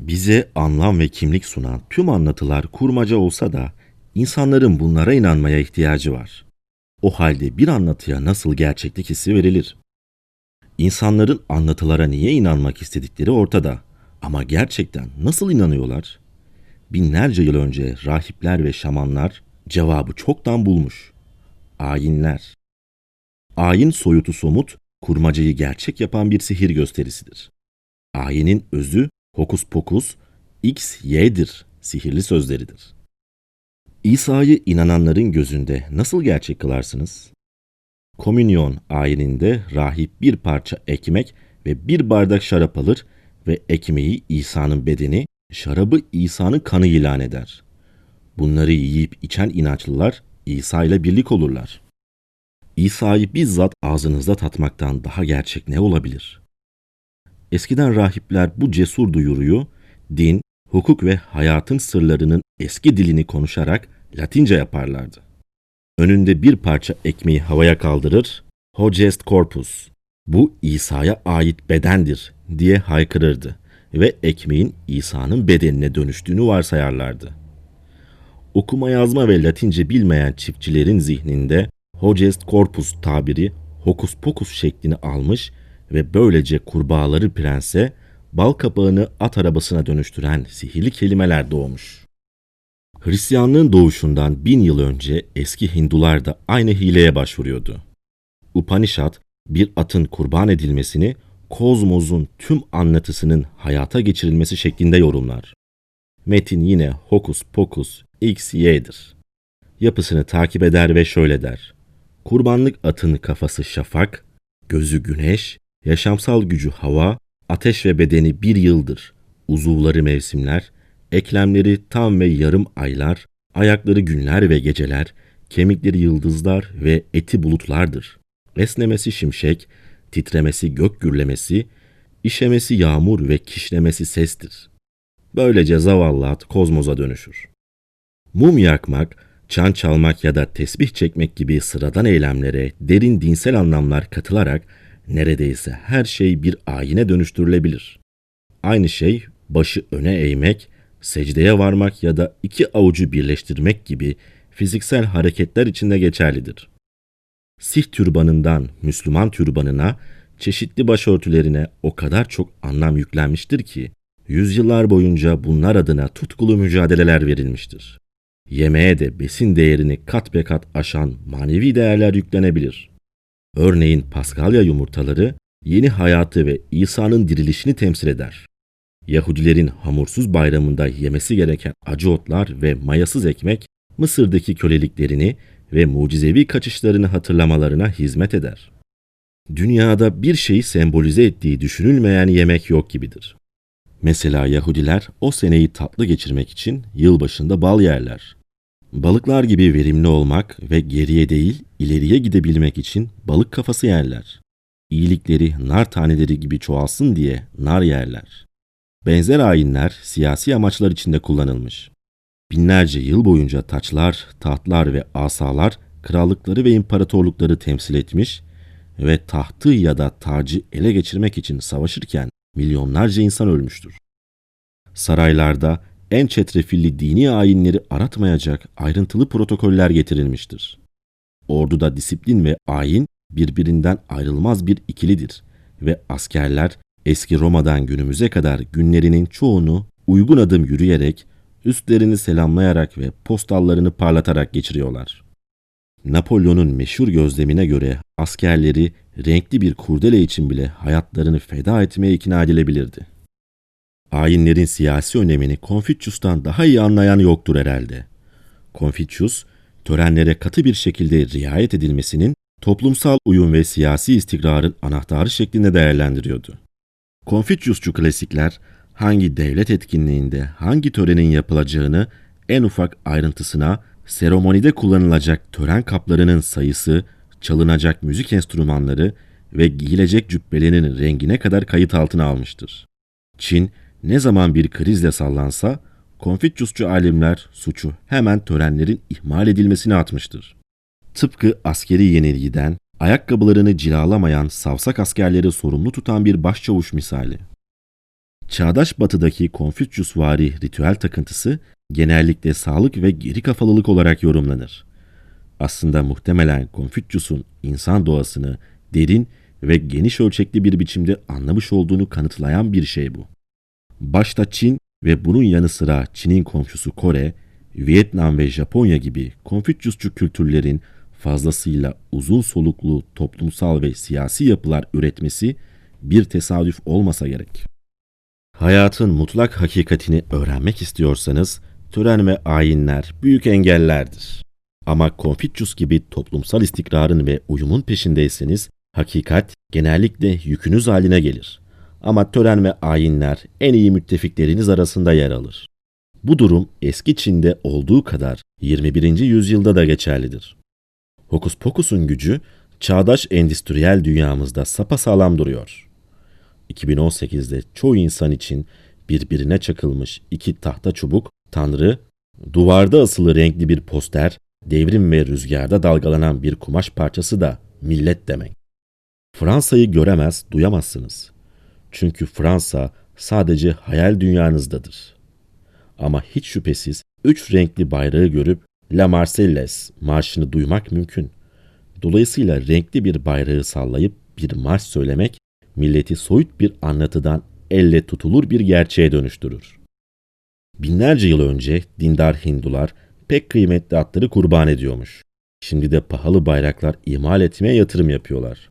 Bize anlam ve kimlik sunan tüm anlatılar kurmaca olsa da insanların bunlara inanmaya ihtiyacı var. O halde bir anlatıya nasıl gerçeklik hissi verilir? İnsanların anlatılara niye inanmak istedikleri ortada. Ama gerçekten nasıl inanıyorlar? Binlerce yıl önce rahipler ve şamanlar cevabı çoktan bulmuş. Ayinler. Ayin soyutu somut, kurmacayı gerçek yapan bir sihir gösterisidir. Ayinin özü hokus pokus, x, y'dir sihirli sözleridir. İsa'yı inananların gözünde nasıl gerçek kılarsınız? Komünyon ayininde rahip bir parça ekmek ve bir bardak şarap alır ve ekmeği İsa'nın bedeni, şarabı İsa'nın kanı ilan eder. Bunları yiyip içen inançlılar İsa ile birlik olurlar. İsa'yı bizzat ağzınızda tatmaktan daha gerçek ne olabilir? Eskiden rahipler bu cesur duyuruyu din, hukuk ve hayatın sırlarının eski dilini konuşarak Latince yaparlardı. Önünde bir parça ekmeği havaya kaldırır, Hogest Corpus, bu İsa'ya ait bedendir diye haykırırdı ve ekmeğin İsa'nın bedenine dönüştüğünü varsayarlardı. Okuma yazma ve Latince bilmeyen çiftçilerin zihninde Hogest Corpus tabiri hokus pokus şeklini almış ve böylece kurbağaları prense, bal kapağını at arabasına dönüştüren sihirli kelimeler doğmuş. Hristiyanlığın doğuşundan bin yıl önce eski Hindular da aynı hileye başvuruyordu. Upanishad, bir atın kurban edilmesini kozmosun tüm anlatısının hayata geçirilmesi şeklinde yorumlar. Metin yine hokus pokus x y'dir. Yapısını takip eder ve şöyle der. Kurbanlık atın kafası şafak, gözü güneş, yaşamsal gücü hava, ateş ve bedeni bir yıldır, uzuvları mevsimler, eklemleri tam ve yarım aylar, ayakları günler ve geceler, kemikleri yıldızlar ve eti bulutlardır. Esnemesi şimşek, titremesi gök gürlemesi, işemesi yağmur ve kişnemesi sestir. Böylece zavallı at kozmoza dönüşür. Mum yakmak, çan çalmak ya da tesbih çekmek gibi sıradan eylemlere derin dinsel anlamlar katılarak neredeyse her şey bir ayine dönüştürülebilir. Aynı şey başı öne eğmek, secdeye varmak ya da iki avucu birleştirmek gibi fiziksel hareketler için de geçerlidir. Sih türbanından Müslüman türbanına, çeşitli başörtülerine o kadar çok anlam yüklenmiştir ki, yüzyıllar boyunca bunlar adına tutkulu mücadeleler verilmiştir. Yemeğe de besin değerini kat be kat aşan manevi değerler yüklenebilir. Örneğin Paskalya yumurtaları yeni hayatı ve İsa'nın dirilişini temsil eder. Yahudilerin hamursuz bayramında yemesi gereken acı otlar ve mayasız ekmek Mısır'daki köleliklerini ve mucizevi kaçışlarını hatırlamalarına hizmet eder. Dünyada bir şeyi sembolize ettiği düşünülmeyen yemek yok gibidir. Mesela Yahudiler o seneyi tatlı geçirmek için yılbaşında bal yerler. Balıklar gibi verimli olmak ve geriye değil ileriye gidebilmek için balık kafası yerler. İyilikleri nar taneleri gibi çoğalsın diye nar yerler. Benzer ayinler siyasi amaçlar içinde kullanılmış. Binlerce yıl boyunca taçlar, tahtlar ve asalar krallıkları ve imparatorlukları temsil etmiş ve tahtı ya da tacı ele geçirmek için savaşırken milyonlarca insan ölmüştür. Saraylarda en çetrefilli dini ayinleri aratmayacak ayrıntılı protokoller getirilmiştir. Orduda disiplin ve ayin birbirinden ayrılmaz bir ikilidir ve askerler eski Roma'dan günümüze kadar günlerinin çoğunu uygun adım yürüyerek, üstlerini selamlayarak ve postallarını parlatarak geçiriyorlar. Napolyon'un meşhur gözlemine göre askerleri renkli bir kurdele için bile hayatlarını feda etmeye ikna edilebilirdi. Ayinlerin siyasi önemini Konfüçyus'tan daha iyi anlayan yoktur herhalde. Konfüçyus, törenlere katı bir şekilde riayet edilmesinin toplumsal uyum ve siyasi istikrarın anahtarı şeklinde değerlendiriyordu. Konfüçyusçu klasikler hangi devlet etkinliğinde hangi törenin yapılacağını en ufak ayrıntısına seremonide kullanılacak tören kaplarının sayısı, çalınacak müzik enstrümanları ve giyilecek cübbelerin rengine kadar kayıt altına almıştır. Çin ne zaman bir krizle sallansa Konfüçyusçu alimler suçu hemen törenlerin ihmal edilmesine atmıştır. Tıpkı askeri yenilgiden ayakkabılarını cilalamayan savsak askerleri sorumlu tutan bir başçavuş misali. Çağdaş batıdaki Konfüçyüsvari ritüel takıntısı genellikle sağlık ve geri kafalılık olarak yorumlanır. Aslında muhtemelen Konfüçyüs'ün insan doğasını derin ve geniş ölçekli bir biçimde anlamış olduğunu kanıtlayan bir şey bu. Başta Çin ve bunun yanı sıra Çin'in komşusu Kore, Vietnam ve Japonya gibi Konfüçyüsçü kültürlerin fazlasıyla uzun soluklu toplumsal ve siyasi yapılar üretmesi bir tesadüf olmasa gerek. Hayatın mutlak hakikatini öğrenmek istiyorsanız tören ve ayinler büyük engellerdir. Ama Konfüçyüs gibi toplumsal istikrarın ve uyumun peşindeyseniz hakikat genellikle yükünüz haline gelir. Ama tören ve ayinler en iyi müttefikleriniz arasında yer alır. Bu durum eski Çin'de olduğu kadar 21. yüzyılda da geçerlidir. Hokus pokusun gücü çağdaş endüstriyel dünyamızda sapasağlam duruyor. 2018'de çoğu insan için birbirine çakılmış iki tahta çubuk, tanrı, duvarda asılı renkli bir poster, devrim ve rüzgarda dalgalanan bir kumaş parçası da millet demek. Fransa'yı göremez, duyamazsınız. Çünkü Fransa sadece hayal dünyanızdadır. Ama hiç şüphesiz üç renkli bayrağı görüp La Marseillaise marşını duymak mümkün. Dolayısıyla renkli bir bayrağı sallayıp bir marş söylemek milleti soyut bir anlatıdan elle tutulur bir gerçeğe dönüştürür. Binlerce yıl önce dindar Hindular pek kıymetli atları kurban ediyormuş. Şimdi de pahalı bayraklar imal etmeye yatırım yapıyorlar.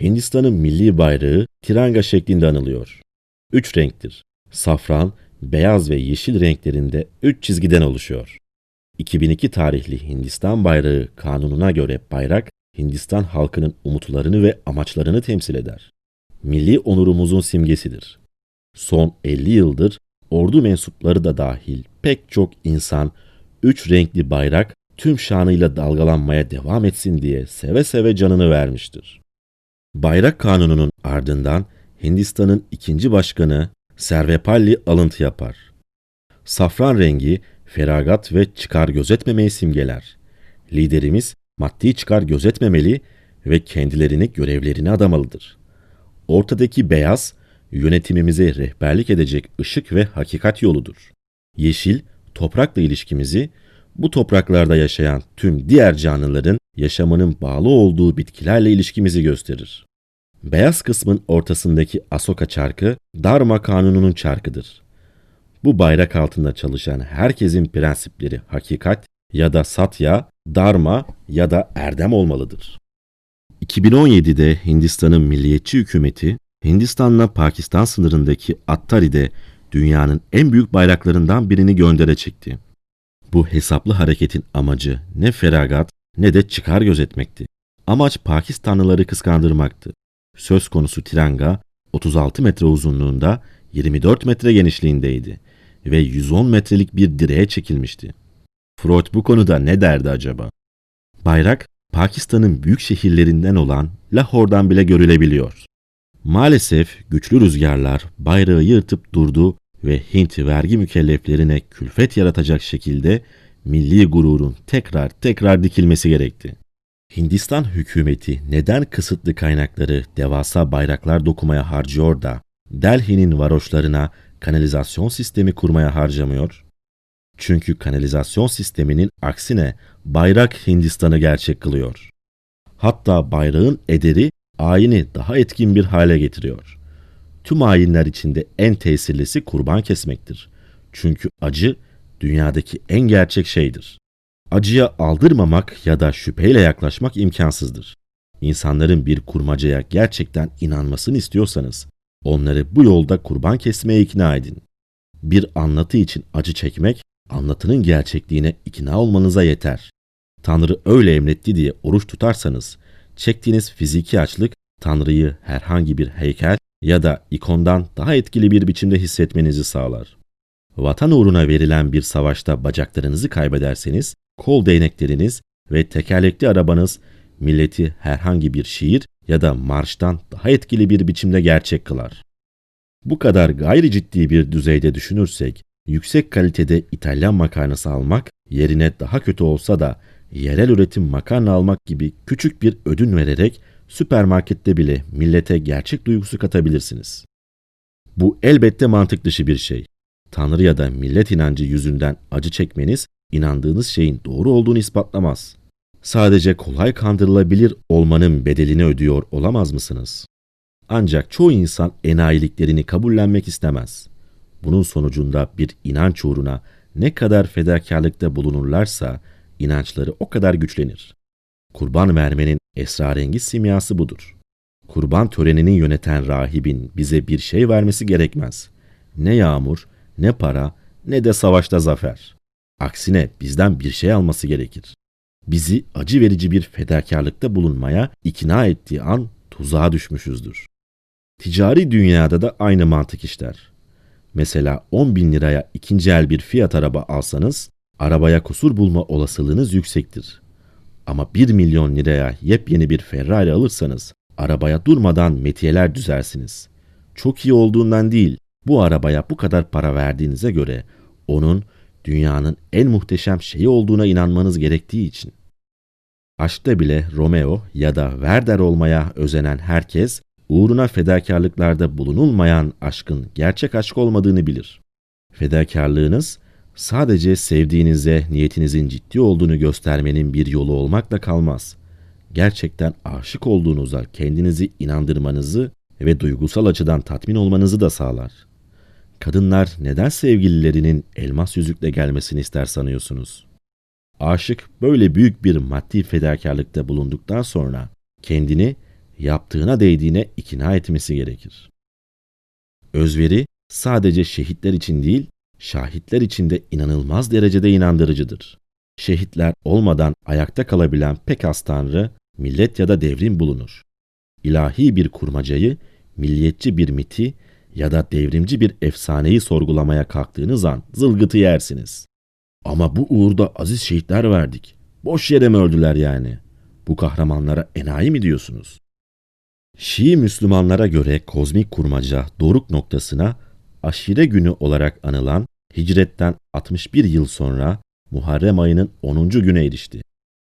Hindistan'ın milli bayrağı tiranga şeklinde anılıyor. Üç renktir. Safran, beyaz ve yeşil renklerinde üç çizgiden oluşuyor. 2002 tarihli Hindistan bayrağı kanununa göre bayrak, Hindistan halkının umutlarını ve amaçlarını temsil eder. Milli onurumuzun simgesidir. Son 50 yıldır ordu mensupları da dahil pek çok insan üç renkli bayrak tüm şanıyla dalgalanmaya devam etsin diye seve seve canını vermiştir. Bayrak kanununun ardından Hindistan'ın ikinci başkanı Servepalli alıntı yapar. Safran rengi feragat ve çıkar gözetmemeyi simgeler. Liderimiz maddi çıkar gözetmemeli ve kendilerini görevlerine adamalıdır. Ortadaki beyaz, yönetimimize rehberlik edecek ışık ve hakikat yoludur. Yeşil, toprakla ilişkimizi, bu topraklarda yaşayan tüm diğer canlıların yaşamının bağlı olduğu bitkilerle ilişkimizi gösterir. Beyaz kısmın ortasındaki Asoka çarkı, Dharma kanununun çarkıdır. Bu bayrak altında çalışan herkesin prensipleri hakikat ya da satya, dharma ya da erdem olmalıdır. 2017'de Hindistan'ın milliyetçi hükümeti, Hindistan'la Pakistan sınırındaki Attari'de dünyanın en büyük bayraklarından birini göndere çekti. Bu hesaplı hareketin amacı ne feragat ne de çıkar gözetmekti. Amaç Pakistanlıları kıskandırmaktı. Söz konusu tiranga 36 metre uzunluğunda 24 metre genişliğindeydi ve 110 metrelik bir direğe çekilmişti. Freud bu konuda ne derdi acaba? Bayrak Pakistan'ın büyük şehirlerinden olan Lahor'dan bile görülebiliyor. Maalesef güçlü rüzgarlar bayrağı yırtıp durdu ve Hint vergi mükelleflerine külfet yaratacak şekilde milli gururun tekrar tekrar dikilmesi gerekti. Hindistan hükümeti neden kısıtlı kaynakları devasa bayraklar dokumaya harcıyor da Delhi'nin varoşlarına kanalizasyon sistemi kurmaya harcamıyor? Çünkü kanalizasyon sisteminin aksine bayrak Hindistan'ı gerçek kılıyor. Hatta bayrağın ederi ayini daha etkin bir hale getiriyor. Tüm ayinler içinde en tesirlisi kurban kesmektir. Çünkü acı dünyadaki en gerçek şeydir. Acıya aldırmamak ya da şüpheyle yaklaşmak imkansızdır. İnsanların bir kurmacaya gerçekten inanmasını istiyorsanız onları bu yolda kurban kesmeye ikna edin. Bir anlatı için acı çekmek anlatının gerçekliğine ikna olmanıza yeter. Tanrı öyle emretti diye oruç tutarsanız çektiğiniz fiziki açlık Tanrı'yı herhangi bir heykel ya da ikondan daha etkili bir biçimde hissetmenizi sağlar. Vatan uğruna verilen bir savaşta bacaklarınızı kaybederseniz kol değnekleriniz ve tekerlekli arabanız milleti herhangi bir şiir ya da marştan daha etkili bir biçimde gerçek kılar. Bu kadar gayri ciddi bir düzeyde düşünürsek, yüksek kalitede İtalyan makarnası almak yerine daha kötü olsa da yerel üretim makarna almak gibi küçük bir ödün vererek süpermarkette bile millete gerçek duygusu katabilirsiniz. Bu elbette mantık dışı bir şey. Tanrı ya da millet inancı yüzünden acı çekmeniz inandığınız şeyin doğru olduğunu ispatlamaz. Sadece kolay kandırılabilir olmanın bedelini ödüyor olamaz mısınız? Ancak çoğu insan enayiliklerini kabullenmek istemez. Bunun sonucunda bir inanç uğruna ne kadar fedakarlıkta bulunurlarsa inançları o kadar güçlenir. Kurban vermenin esrarengiz simyası budur. Kurban törenini yöneten rahibin bize bir şey vermesi gerekmez. Ne yağmur, ne para, ne de savaşta zafer. Aksine bizden bir şey alması gerekir. Bizi acı verici bir fedakarlıkta bulunmaya ikna ettiği an tuzağa düşmüşüzdür. Ticari dünyada da aynı mantık işler. Mesela 10 bin liraya ikinci el bir fiyat araba alsanız, arabaya kusur bulma olasılığınız yüksektir. Ama 1 milyon liraya yepyeni bir Ferrari alırsanız, arabaya durmadan metiyeler düzersiniz. Çok iyi olduğundan değil, bu arabaya bu kadar para verdiğinize göre onun dünyanın en muhteşem şeyi olduğuna inanmanız gerektiği için. Aşkta bile Romeo ya da Werder olmaya özenen herkes uğruna fedakarlıklarda bulunulmayan aşkın gerçek aşk olmadığını bilir. Fedakarlığınız sadece sevdiğinize niyetinizin ciddi olduğunu göstermenin bir yolu olmakla kalmaz. Gerçekten aşık olduğunuza kendinizi inandırmanızı ve duygusal açıdan tatmin olmanızı da sağlar. Kadınlar neden sevgililerinin elmas yüzükle gelmesini ister sanıyorsunuz? Aşık böyle büyük bir maddi fedakarlıkta bulunduktan sonra kendini yaptığına değdiğine ikna etmesi gerekir. Özveri sadece şehitler için değil, şahitler için de inanılmaz derecede inandırıcıdır. Şehitler olmadan ayakta kalabilen pek az tanrı, millet ya da devrim bulunur. İlahi bir kurmacayı, milliyetçi bir miti ya da devrimci bir efsaneyi sorgulamaya kalktığınız an zılgıtı yersiniz. Ama bu uğurda aziz şehitler verdik. Boş yere mi öldüler yani? Bu kahramanlara enayi mi diyorsunuz? Şii Müslümanlara göre kozmik kurmaca doruk noktasına aşire günü olarak anılan hicretten 61 yıl sonra Muharrem ayının 10. güne erişti.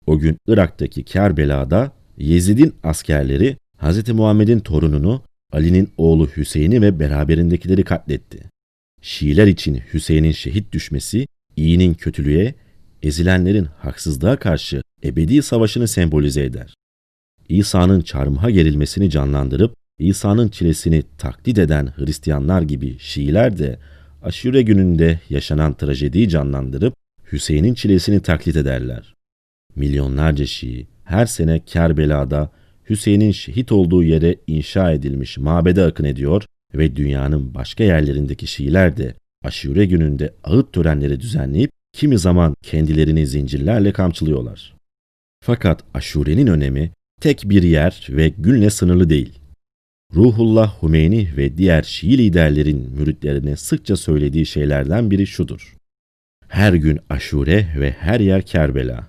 O gün Irak'taki Kerbela'da Yezid'in askerleri Hz. Muhammed'in torununu Ali'nin oğlu Hüseyin'i ve beraberindekileri katletti. Şiiler için Hüseyin'in şehit düşmesi, iyinin kötülüğe, ezilenlerin haksızlığa karşı ebedi savaşını sembolize eder. İsa'nın çarmıha gerilmesini canlandırıp İsa'nın çilesini taklit eden Hristiyanlar gibi Şiiler de aşure gününde yaşanan trajediyi canlandırıp Hüseyin'in çilesini taklit ederler. Milyonlarca Şii her sene Kerbela'da Hüseyin'in şehit olduğu yere inşa edilmiş mabede akın ediyor ve dünyanın başka yerlerindeki Şiiler de aşure gününde ağıt törenleri düzenleyip kimi zaman kendilerini zincirlerle kamçılıyorlar. Fakat aşurenin önemi tek bir yer ve günle sınırlı değil. Ruhullah Hümeyni ve diğer Şii liderlerin müritlerine sıkça söylediği şeylerden biri şudur. Her gün aşure ve her yer Kerbela.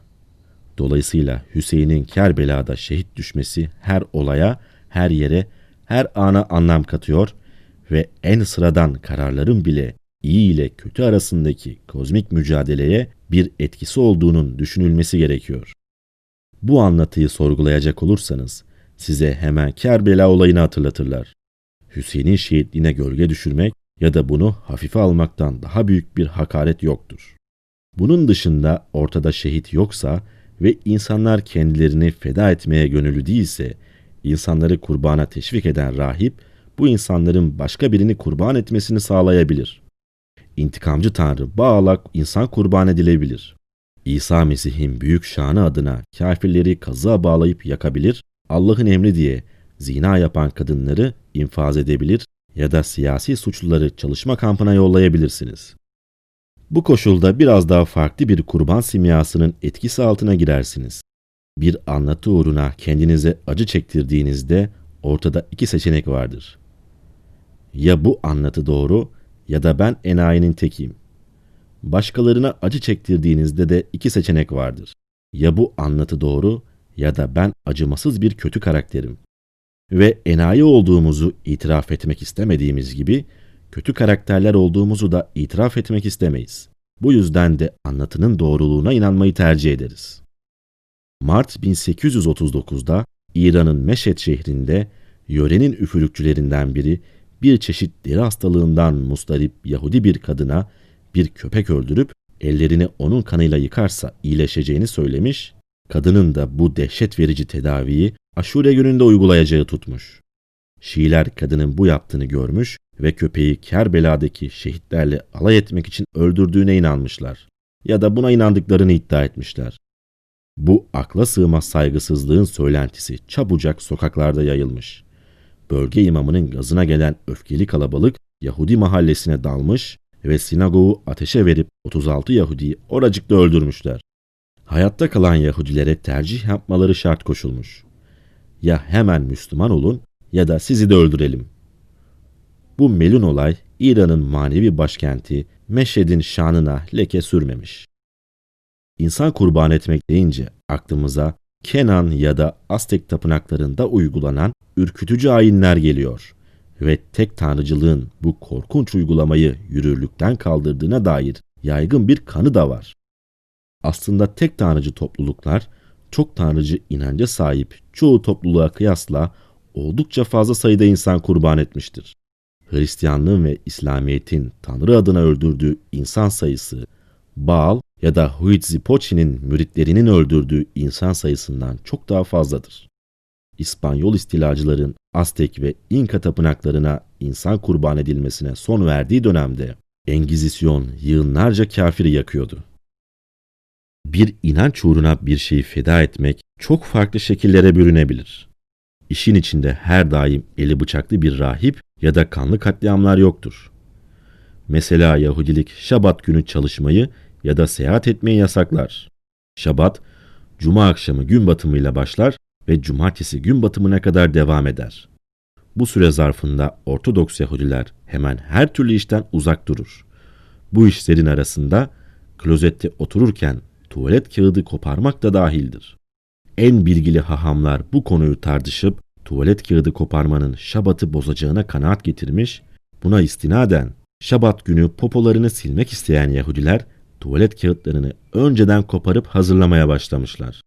Dolayısıyla Hüseyin'in Kerbela'da şehit düşmesi her olaya, her yere, her ana anlam katıyor ve en sıradan kararların bile iyi ile kötü arasındaki kozmik mücadeleye bir etkisi olduğunun düşünülmesi gerekiyor. Bu anlatıyı sorgulayacak olursanız size hemen Kerbela olayını hatırlatırlar. Hüseyin'in şehitliğine gölge düşürmek ya da bunu hafife almaktan daha büyük bir hakaret yoktur. Bunun dışında ortada şehit yoksa ve insanlar kendilerini feda etmeye gönüllü değilse, insanları kurbana teşvik eden rahip, bu insanların başka birini kurban etmesini sağlayabilir. İntikamcı Tanrı bağlak insan kurban edilebilir. İsa Mesih'in büyük şanı adına kafirleri kazığa bağlayıp yakabilir, Allah'ın emri diye zina yapan kadınları infaz edebilir ya da siyasi suçluları çalışma kampına yollayabilirsiniz. Bu koşulda biraz daha farklı bir kurban simyasının etkisi altına girersiniz. Bir anlatı uğruna kendinize acı çektirdiğinizde ortada iki seçenek vardır. Ya bu anlatı doğru ya da ben enayinin tekiyim. Başkalarına acı çektirdiğinizde de iki seçenek vardır. Ya bu anlatı doğru ya da ben acımasız bir kötü karakterim. Ve enayi olduğumuzu itiraf etmek istemediğimiz gibi kötü karakterler olduğumuzu da itiraf etmek istemeyiz. Bu yüzden de anlatının doğruluğuna inanmayı tercih ederiz. Mart 1839'da İran'ın Meşet şehrinde yörenin üfürükçülerinden biri bir çeşit deri hastalığından mustarip Yahudi bir kadına bir köpek öldürüp ellerini onun kanıyla yıkarsa iyileşeceğini söylemiş, kadının da bu dehşet verici tedaviyi aşure gününde uygulayacağı tutmuş. Şiiler kadının bu yaptığını görmüş ve köpeği Kerbela'daki şehitlerle alay etmek için öldürdüğüne inanmışlar. Ya da buna inandıklarını iddia etmişler. Bu akla sığmaz saygısızlığın söylentisi çabucak sokaklarda yayılmış. Bölge imamının gazına gelen öfkeli kalabalık Yahudi mahallesine dalmış ve sinagogu ateşe verip 36 Yahudi'yi oracıkta öldürmüşler. Hayatta kalan Yahudilere tercih yapmaları şart koşulmuş. Ya hemen Müslüman olun ya da sizi de öldürelim. Bu melun olay İran'ın manevi başkenti Meşhed'in şanına leke sürmemiş. İnsan kurban etmek deyince aklımıza Kenan ya da Aztek tapınaklarında uygulanan ürkütücü ayinler geliyor ve tek tanrıcılığın bu korkunç uygulamayı yürürlükten kaldırdığına dair yaygın bir kanı da var. Aslında tek tanrıcı topluluklar çok tanrıcı inanca sahip çoğu topluluğa kıyasla oldukça fazla sayıda insan kurban etmiştir. Hristiyanlığın ve İslamiyet'in Tanrı adına öldürdüğü insan sayısı, Baal ya da Huitzilopochtli'nin müritlerinin öldürdüğü insan sayısından çok daha fazladır. İspanyol istilacıların Aztek ve İnka tapınaklarına insan kurban edilmesine son verdiği dönemde Engizisyon yığınlarca kafiri yakıyordu. Bir inanç uğruna bir şeyi feda etmek çok farklı şekillere bürünebilir. İşin içinde her daim eli bıçaklı bir rahip ya da kanlı katliamlar yoktur. Mesela Yahudilik Şabat günü çalışmayı ya da seyahat etmeyi yasaklar. Şabat, Cuma akşamı gün batımıyla başlar ve Cumartesi gün batımına kadar devam eder. Bu süre zarfında Ortodoks Yahudiler hemen her türlü işten uzak durur. Bu işlerin arasında klozette otururken tuvalet kağıdı koparmak da dahildir. En bilgili hahamlar bu konuyu tartışıp tuvalet kağıdı koparmanın şabatı bozacağına kanaat getirmiş, buna istinaden şabat günü popolarını silmek isteyen Yahudiler tuvalet kağıtlarını önceden koparıp hazırlamaya başlamışlar.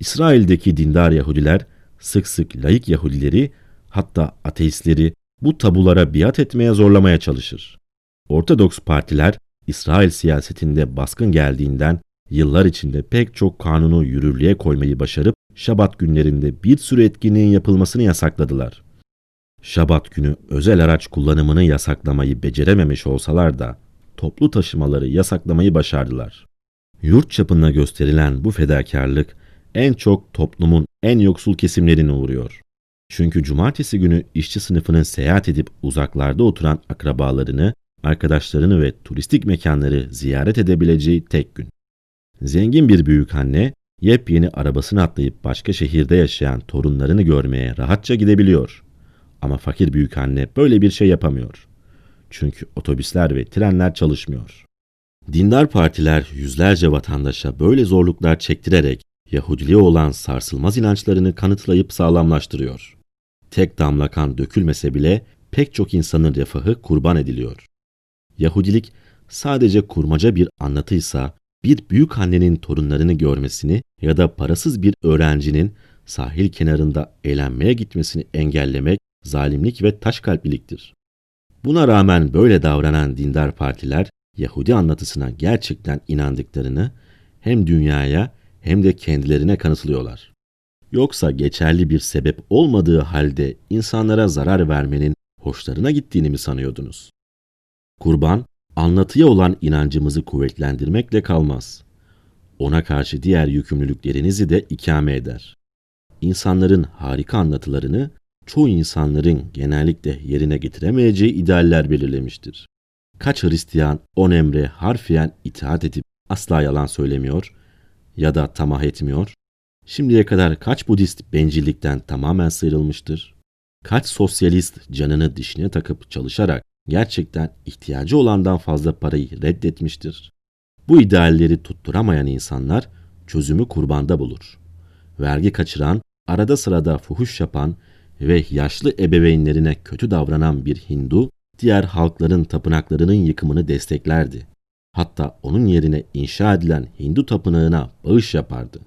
İsrail'deki dindar Yahudiler sık sık layık Yahudileri hatta ateistleri bu tabulara biat etmeye zorlamaya çalışır. Ortodoks partiler İsrail siyasetinde baskın geldiğinden yıllar içinde pek çok kanunu yürürlüğe koymayı başarıp Şabat günlerinde bir sürü etkinliğin yapılmasını yasakladılar. Şabat günü özel araç kullanımını yasaklamayı becerememiş olsalar da toplu taşımaları yasaklamayı başardılar. Yurt çapında gösterilen bu fedakarlık en çok toplumun en yoksul kesimlerine uğruyor. Çünkü cumartesi günü işçi sınıfının seyahat edip uzaklarda oturan akrabalarını, arkadaşlarını ve turistik mekanları ziyaret edebileceği tek gün. Zengin bir büyük anne yepyeni arabasını atlayıp başka şehirde yaşayan torunlarını görmeye rahatça gidebiliyor. Ama fakir büyük anne böyle bir şey yapamıyor. Çünkü otobüsler ve trenler çalışmıyor. Dindar partiler yüzlerce vatandaşa böyle zorluklar çektirerek Yahudiliğe olan sarsılmaz inançlarını kanıtlayıp sağlamlaştırıyor. Tek damla kan dökülmese bile pek çok insanın refahı kurban ediliyor. Yahudilik sadece kurmaca bir anlatıysa bir büyük annenin torunlarını görmesini ya da parasız bir öğrencinin sahil kenarında eğlenmeye gitmesini engellemek zalimlik ve taş kalpliliktir. Buna rağmen böyle davranan dindar partiler Yahudi anlatısına gerçekten inandıklarını hem dünyaya hem de kendilerine kanıtlıyorlar. Yoksa geçerli bir sebep olmadığı halde insanlara zarar vermenin hoşlarına gittiğini mi sanıyordunuz? Kurban, anlatıya olan inancımızı kuvvetlendirmekle kalmaz. Ona karşı diğer yükümlülüklerinizi de ikame eder. İnsanların harika anlatılarını çoğu insanların genellikle yerine getiremeyeceği idealler belirlemiştir. Kaç Hristiyan on emre harfiyen itaat edip asla yalan söylemiyor ya da tamah etmiyor? Şimdiye kadar kaç Budist bencillikten tamamen sıyrılmıştır? Kaç sosyalist canını dişine takıp çalışarak gerçekten ihtiyacı olandan fazla parayı reddetmiştir? Bu idealleri tutturamayan insanlar çözümü kurbanda bulur. Vergi kaçıran, arada sırada fuhuş yapan ve yaşlı ebeveynlerine kötü davranan bir Hindu, diğer halkların tapınaklarının yıkımını desteklerdi. Hatta onun yerine inşa edilen Hindu tapınağına bağış yapardı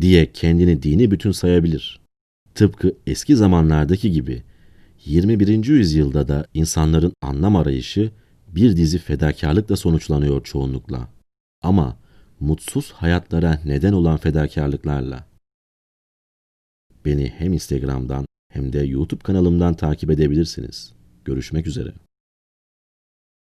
diye kendini dini bütün sayabilir. Tıpkı eski zamanlardaki gibi 21. yüzyılda da insanların anlam arayışı bir dizi fedakarlıkla sonuçlanıyor çoğunlukla. Ama mutsuz hayatlara neden olan fedakarlıklarla. Beni hem Instagram'dan hem de YouTube kanalımdan takip edebilirsiniz. Görüşmek üzere.